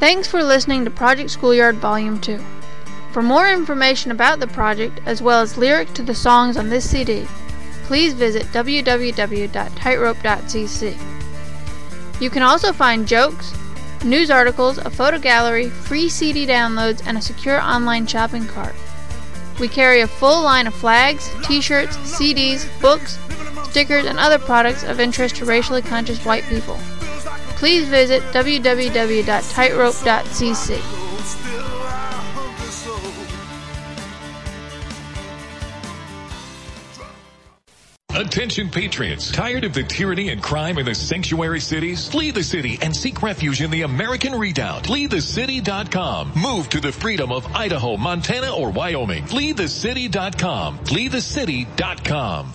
Thanks for listening to Project Schoolyard Volume 2. For more information about the project, as well as lyrics to the songs on this CD, please visit www.tightrope.cc. You can also find jokes, news articles, a photo gallery, free CD downloads, and a secure online shopping cart. We carry a full line of flags, t shirts, CDs, books, stickers, and other products of interest to racially conscious white people. Please visit www.tightrope.cc. Attention patriots, tired of the tyranny and crime in the sanctuary cities? Flee the city and seek refuge in the American Redoubt. FleeTheCity.com. Move to the freedom of Idaho, Montana, or Wyoming. FleeTheCity.com. FleeTheCity.com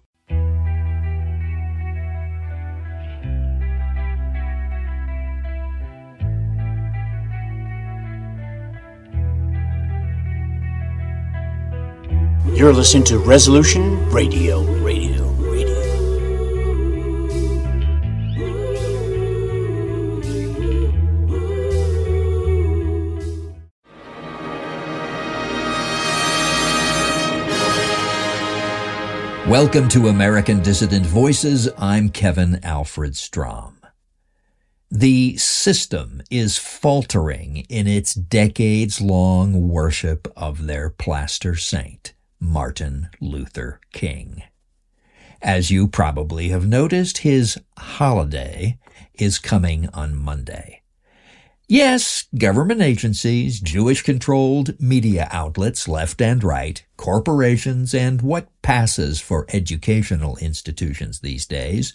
You're listening to Resolution Radio, Radio, Radio. Welcome to American Dissident Voices. I'm Kevin Alfred Strom. The system is faltering in its decades long worship of their plaster saint. Martin Luther King. As you probably have noticed, his holiday is coming on Monday. Yes, government agencies, Jewish controlled media outlets left and right, corporations, and what passes for educational institutions these days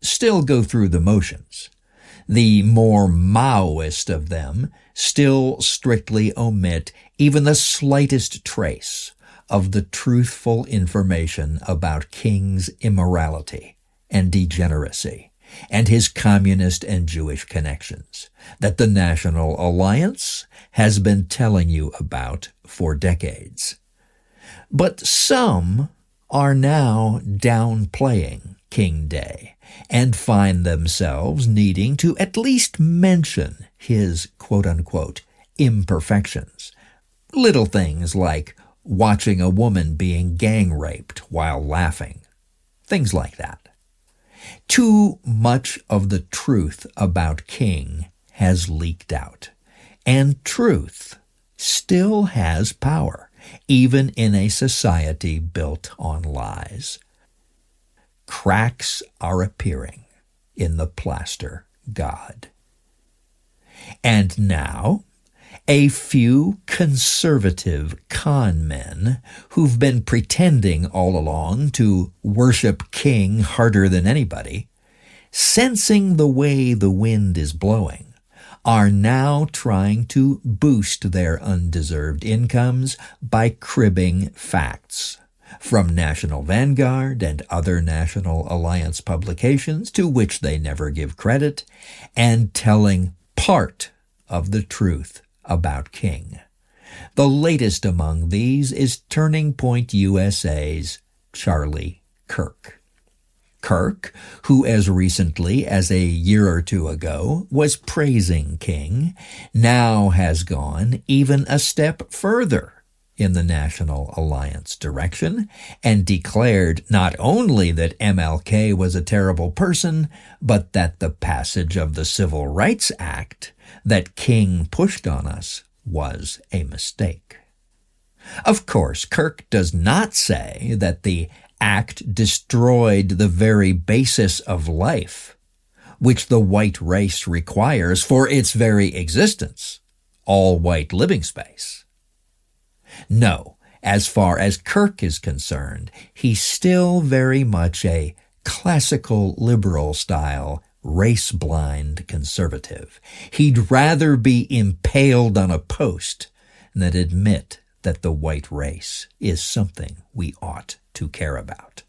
still go through the motions. The more Maoist of them still strictly omit even the slightest trace of the truthful information about King's immorality and degeneracy and his communist and Jewish connections that the National Alliance has been telling you about for decades. But some are now downplaying King Day and find themselves needing to at least mention his quote unquote imperfections. Little things like watching a woman being gang raped while laughing. Things like that. Too much of the truth about King has leaked out. And truth still has power, even in a society built on lies. Cracks are appearing in the plaster God. And now, A few conservative con men who've been pretending all along to worship King harder than anybody, sensing the way the wind is blowing, are now trying to boost their undeserved incomes by cribbing facts from National Vanguard and other National Alliance publications to which they never give credit, and telling part of the truth about King. The latest among these is Turning Point USA's Charlie Kirk. Kirk, who as recently as a year or two ago was praising King, now has gone even a step further in the National Alliance direction and declared not only that MLK was a terrible person, but that the passage of the Civil Rights Act that King pushed on us was a mistake. Of course, Kirk does not say that the act destroyed the very basis of life, which the white race requires for its very existence, all white living space. No, as far as Kirk is concerned, he's still very much a classical liberal style race blind conservative. He'd rather be impaled on a post than admit that the white race is something we ought to care about.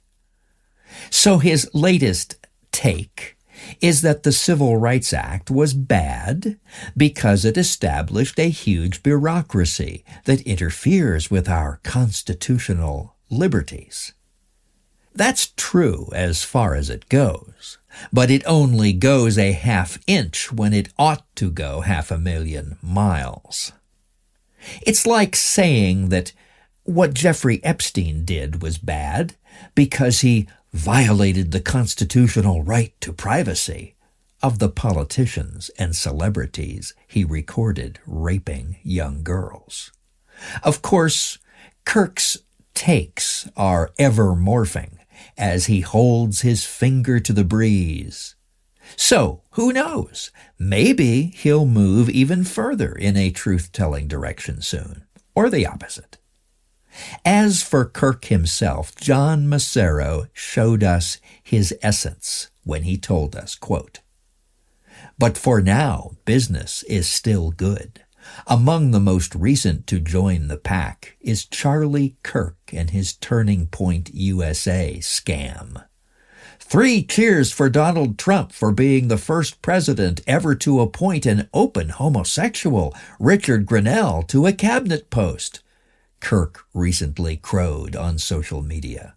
So his latest take is that the Civil Rights Act was bad because it established a huge bureaucracy that interferes with our constitutional liberties. That's true as far as it goes, but it only goes a half inch when it ought to go half a million miles. It's like saying that what Jeffrey Epstein did was bad because he violated the constitutional right to privacy of the politicians and celebrities he recorded raping young girls. Of course, Kirk's takes are ever morphing as he holds his finger to the breeze. So, who knows? Maybe he'll move even further in a truth telling direction soon, or the opposite. As for Kirk himself, John Massaro showed us his essence when he told us, quote, But for now, business is still good. Among the most recent to join the pack is Charlie Kirk and his Turning Point USA scam. Three cheers for Donald Trump for being the first president ever to appoint an open homosexual, Richard Grenell, to a cabinet post. Kirk recently crowed on social media.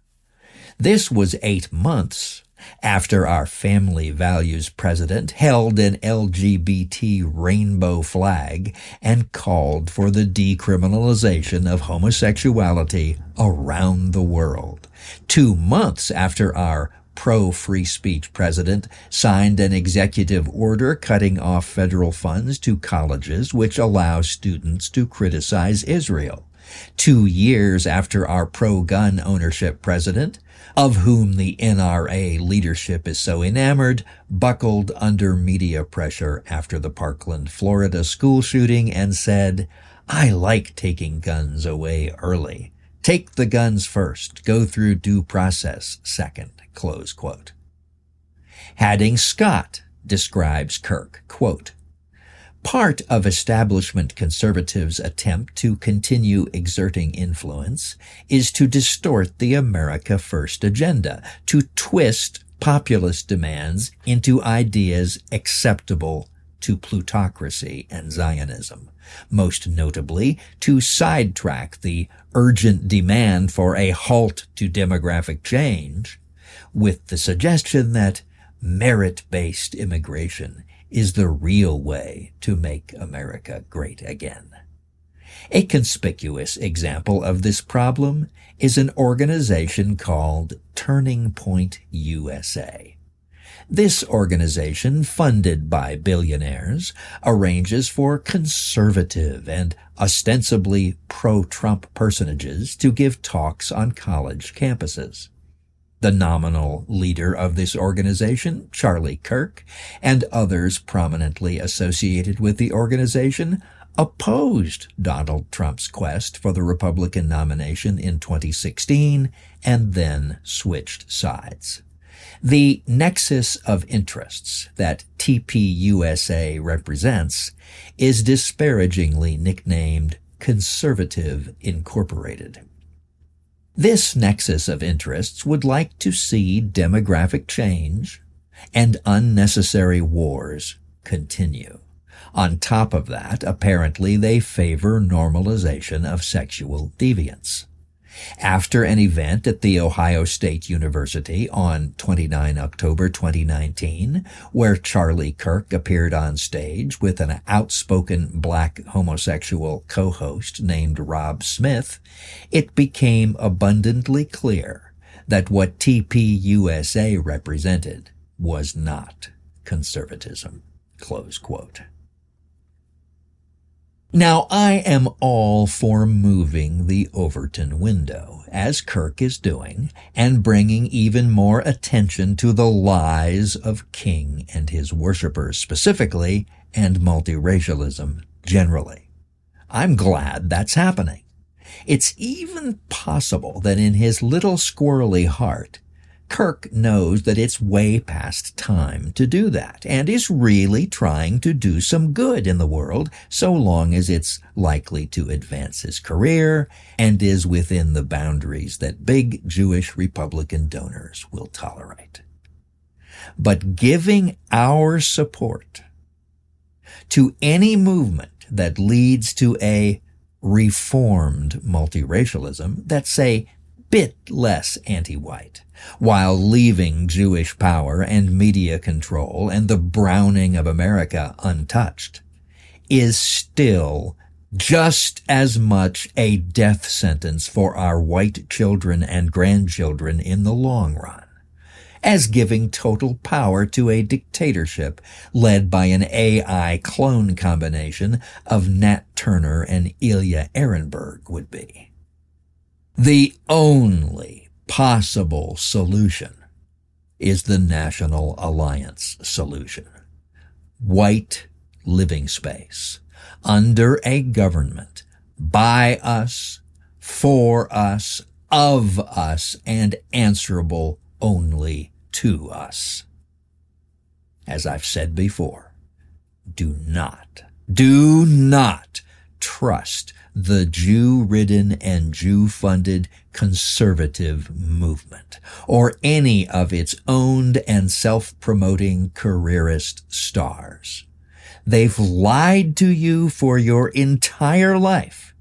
This was eight months after our family values president held an LGBT rainbow flag and called for the decriminalization of homosexuality around the world. Two months after our pro free speech president signed an executive order cutting off federal funds to colleges which allow students to criticize Israel two years after our pro-gun ownership president, of whom the NRA leadership is so enamored, buckled under media pressure after the Parkland, Florida school shooting and said, I like taking guns away early. Take the guns first, go through due process second, close quote. Hadding Scott describes Kirk, quote, Part of establishment conservatives' attempt to continue exerting influence is to distort the America First agenda, to twist populist demands into ideas acceptable to plutocracy and Zionism, most notably to sidetrack the urgent demand for a halt to demographic change with the suggestion that merit-based immigration is the real way to make America great again. A conspicuous example of this problem is an organization called Turning Point USA. This organization, funded by billionaires, arranges for conservative and ostensibly pro-Trump personages to give talks on college campuses the nominal leader of this organization, Charlie Kirk, and others prominently associated with the organization opposed Donald Trump's quest for the Republican nomination in 2016 and then switched sides. The nexus of interests that TPUSA represents is disparagingly nicknamed Conservative Incorporated. This nexus of interests would like to see demographic change and unnecessary wars continue. On top of that, apparently they favor normalization of sexual deviance. After an event at The Ohio State University on 29 October 2019, where Charlie Kirk appeared on stage with an outspoken black homosexual co-host named Rob Smith, it became abundantly clear that what TPUSA represented was not conservatism. Close quote. Now, I am all for moving the Overton window, as Kirk is doing, and bringing even more attention to the lies of King and his worshippers specifically, and multiracialism generally. I'm glad that's happening. It's even possible that in his little squirrely heart, Kirk knows that it's way past time to do that and is really trying to do some good in the world so long as it's likely to advance his career and is within the boundaries that big Jewish Republican donors will tolerate. But giving our support to any movement that leads to a reformed multiracialism that say bit less anti-white, while leaving Jewish power and media control and the browning of America untouched, is still just as much a death sentence for our white children and grandchildren in the long run as giving total power to a dictatorship led by an AI clone combination of Nat Turner and Ilya Ehrenburg would be. The only possible solution is the National Alliance solution. White living space under a government by us, for us, of us, and answerable only to us. As I've said before, do not, do not trust the Jew-ridden and Jew-funded conservative movement, or any of its owned and self-promoting careerist stars. They've lied to you for your entire life,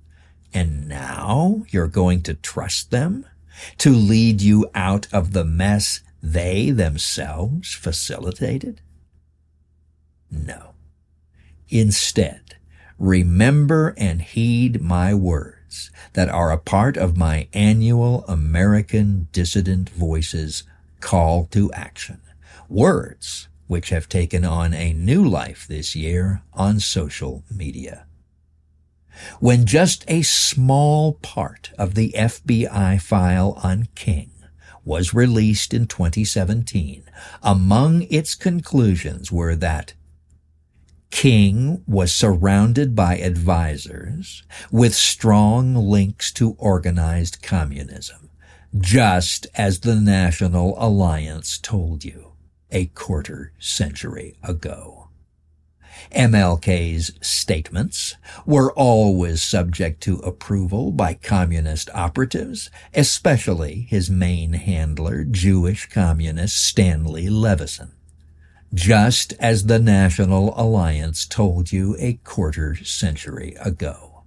and now you're going to trust them to lead you out of the mess they themselves facilitated? No. Instead, remember and heed my words that are a part of my annual American Dissident Voices call to action. Words which have taken on a new life this year on social media. When just a small part of the FBI file on King was released in 2017, among its conclusions were that King was surrounded by advisors with strong links to organized communism, just as the National Alliance told you a quarter century ago. MLK's statements were always subject to approval by communist operatives, especially his main handler, Jewish communist Stanley Levison just as the National Alliance told you a quarter century ago.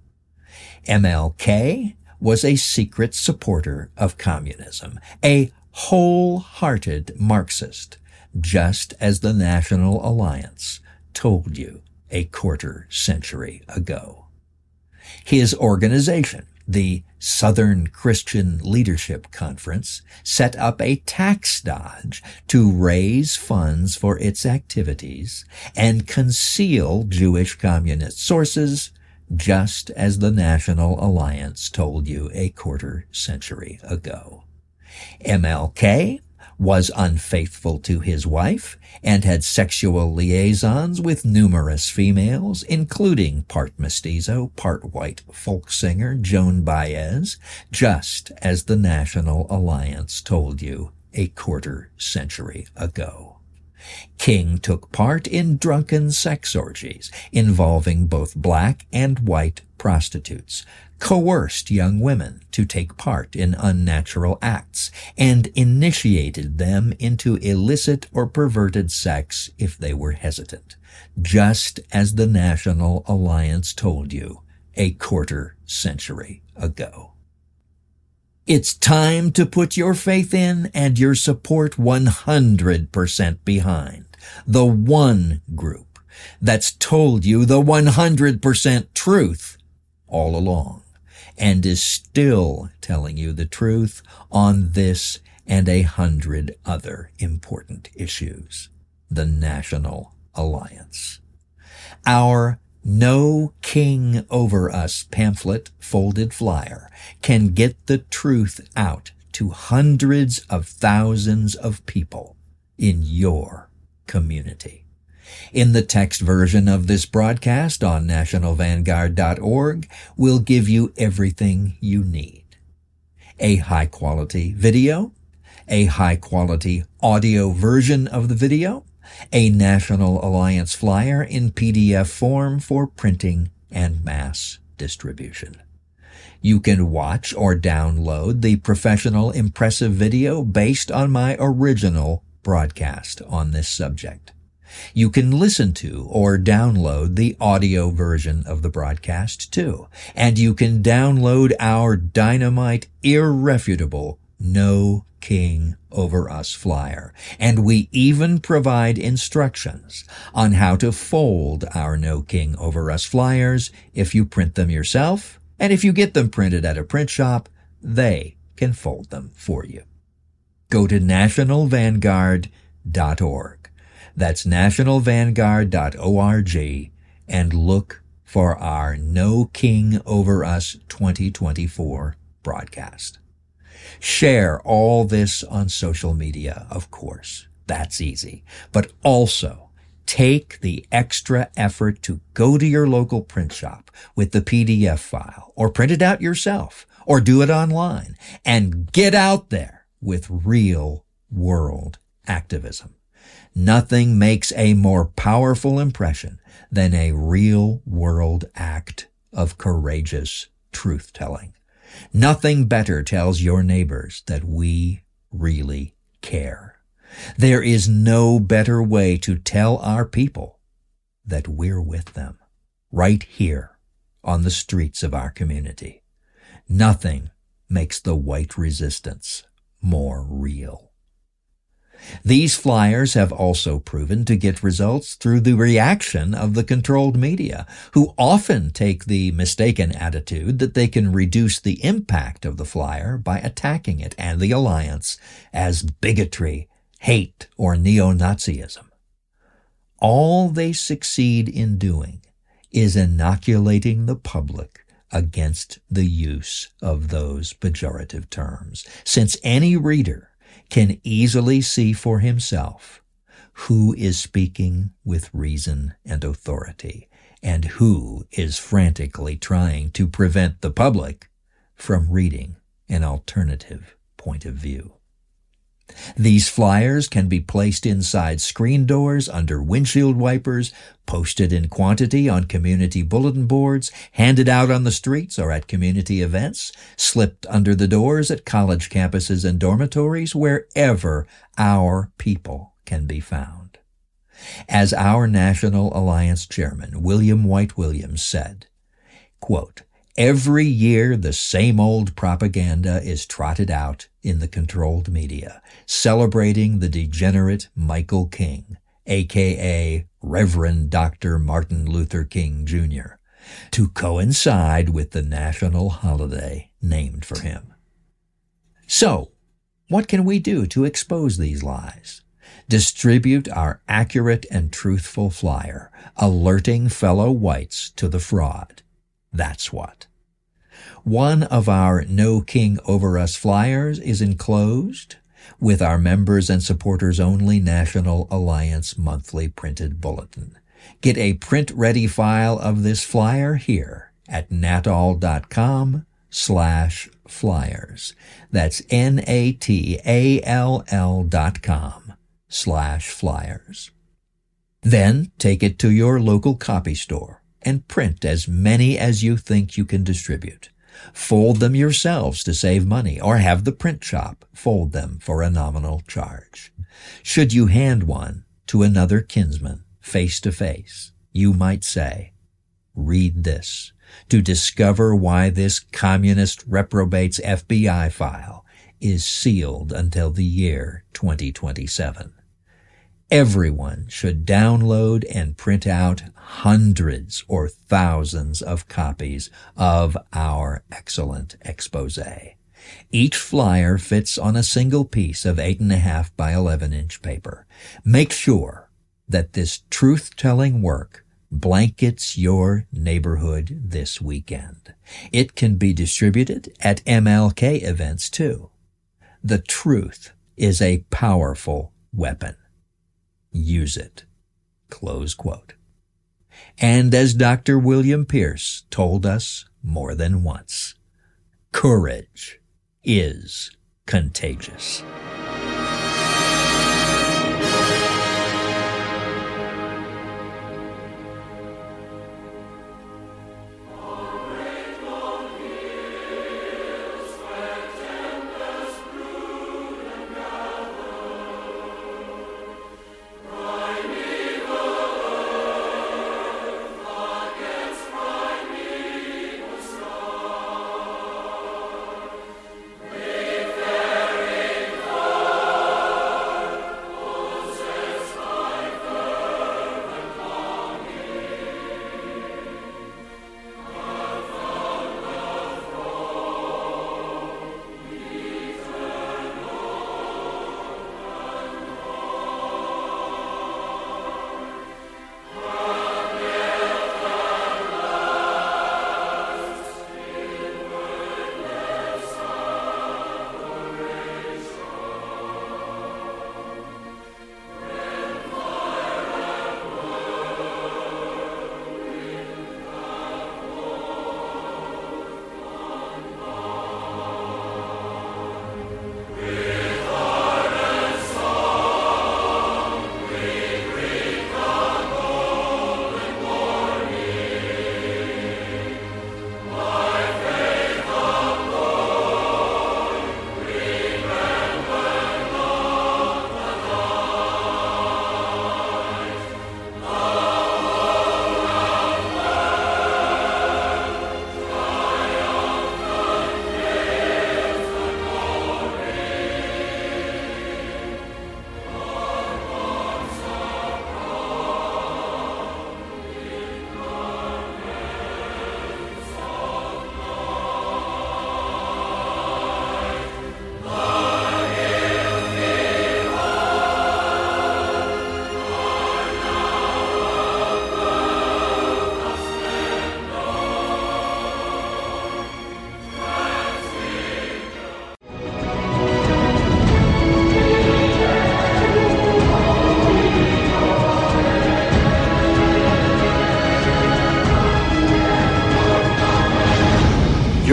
MLK was a secret supporter of communism, a wholehearted Marxist, just as the National Alliance told you a quarter century ago. His organization, the Southern Christian Leadership Conference set up a tax dodge to raise funds for its activities and conceal Jewish communist sources, just as the National Alliance told you a quarter century ago. MLK was unfaithful to his wife, and had sexual liaisons with numerous females, including part mestizo, part white folk singer Joan Baez, just as the National Alliance told you a quarter century ago. King took part in drunken sex orgies involving both black and white prostitutes, coerced young women to take part in unnatural acts, and initiated them into illicit or perverted sex if they were hesitant, just as the National Alliance told you a quarter century ago. It's time to put your faith in and your support 100% behind the one group that's told you the 100% truth all along and is still telling you the truth on this and a hundred other important issues. The National Alliance. Our no King Over Us pamphlet folded flyer can get the truth out to hundreds of thousands of people in your community. In the text version of this broadcast on nationalvanguard.org, we'll give you everything you need. A high quality video, a high quality audio version of the video, a National Alliance flyer in PDF form for printing and mass distribution. You can watch or download the professional impressive video based on my original broadcast on this subject. You can listen to or download the audio version of the broadcast too. And you can download our dynamite, irrefutable, no king over us flyer. And we even provide instructions on how to fold our no king over us flyers if you print them yourself. And if you get them printed at a print shop, they can fold them for you. Go to nationalvanguard.org. That's nationalvanguard.org and look for our No King Over Us 2024 broadcast. Share all this on social media, of course. That's easy. But also, take the extra effort to go to your local print shop with the PDF file or print it out yourself or do it online and get out there with real world activism. Nothing makes a more powerful impression than a real world act of courageous truth telling. Nothing better tells your neighbors that we really care. There is no better way to tell our people that we're with them right here on the streets of our community. Nothing makes the white resistance more real. These flyers have also proven to get results through the reaction of the controlled media, who often take the mistaken attitude that they can reduce the impact of the flyer by attacking it and the alliance as bigotry, hate, or neo-Nazism. All they succeed in doing is inoculating the public against the use of those pejorative terms, since any reader can easily see for himself who is speaking with reason and authority and who is frantically trying to prevent the public from reading an alternative point of view. These flyers can be placed inside screen doors, under windshield wipers, posted in quantity on community bulletin boards, handed out on the streets or at community events, slipped under the doors at college campuses and dormitories, wherever our people can be found. As our National Alliance chairman, William White Williams, said, quote, Every year, the same old propaganda is trotted out in the controlled media, celebrating the degenerate Michael King, aka Reverend Dr. Martin Luther King Jr., to coincide with the national holiday named for him. So, what can we do to expose these lies? Distribute our accurate and truthful flyer, alerting fellow whites to the fraud that's what. One of our No King Over Us flyers is enclosed with our members and supporters only National Alliance monthly printed bulletin. Get a print ready file of this flyer here at natall.com slash flyers. That's N-A-T-A-L-L dot com slash flyers. Then take it to your local copy store and print as many as you think you can distribute. Fold them yourselves to save money or have the print shop fold them for a nominal charge. Should you hand one to another kinsman face to face, you might say, read this to discover why this communist reprobate's FBI file is sealed until the year 2027. Everyone should download and print out hundreds or thousands of copies of our excellent expose. Each flyer fits on a single piece of 8.5 by 11 inch paper. Make sure that this truth-telling work blankets your neighborhood this weekend. It can be distributed at MLK events too. The truth is a powerful weapon use it. Close quote. And as Dr. William Pierce told us more than once, courage is contagious.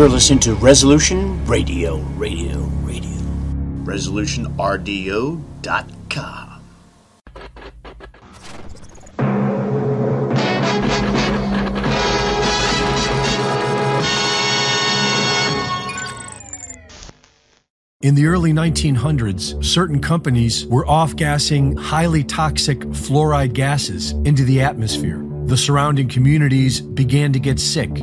You're listening to Resolution Radio, Radio, Radio. ResolutionRDO.com. In the early 1900s, certain companies were off gassing highly toxic fluoride gases into the atmosphere. The surrounding communities began to get sick.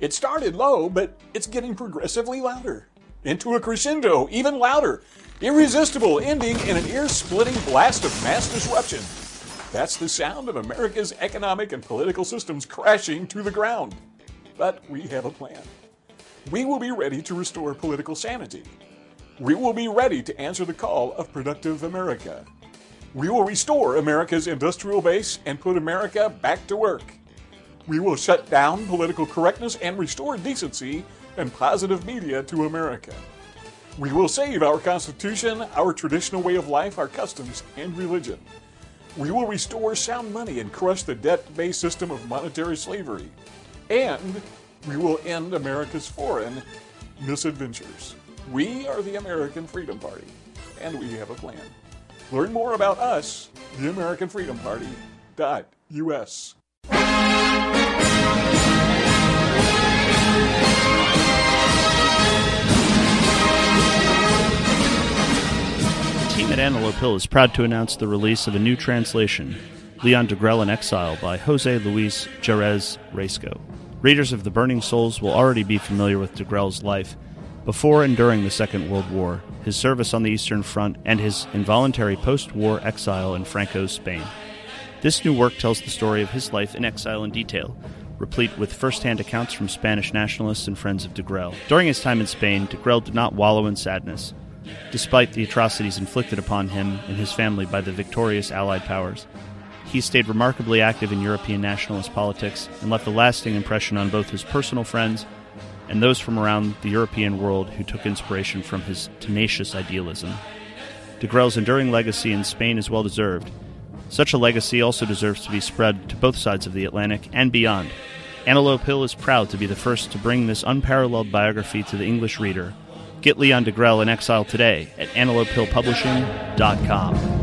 It started low, but it's getting progressively louder. Into a crescendo, even louder. Irresistible, ending in an ear splitting blast of mass disruption. That's the sound of America's economic and political systems crashing to the ground. But we have a plan. We will be ready to restore political sanity. We will be ready to answer the call of productive America. We will restore America's industrial base and put America back to work. We will shut down political correctness and restore decency and positive media to America. We will save our Constitution, our traditional way of life, our customs, and religion. We will restore sound money and crush the debt based system of monetary slavery. And we will end America's foreign misadventures. We are the American Freedom Party, and we have a plan. Learn more about us, the Antelope Hill is proud to announce the release of a new translation, Leon Degrelle in Exile by Jose Luis Jerez Riesco. Readers of The Burning Souls will already be familiar with Degrelle's life before and during the Second World War, his service on the Eastern Front, and his involuntary post war exile in Franco's Spain. This new work tells the story of his life in exile in detail, replete with first hand accounts from Spanish nationalists and friends of Degrelle. During his time in Spain, Degrelle did not wallow in sadness despite the atrocities inflicted upon him and his family by the victorious Allied powers. He stayed remarkably active in European nationalist politics and left a lasting impression on both his personal friends and those from around the European world who took inspiration from his tenacious idealism. Degrelle's enduring legacy in Spain is well deserved. Such a legacy also deserves to be spread to both sides of the Atlantic and beyond. Antelope Hill is proud to be the first to bring this unparalleled biography to the English reader Get Leon Degrelle in exile today at antelopehillpublishing.com.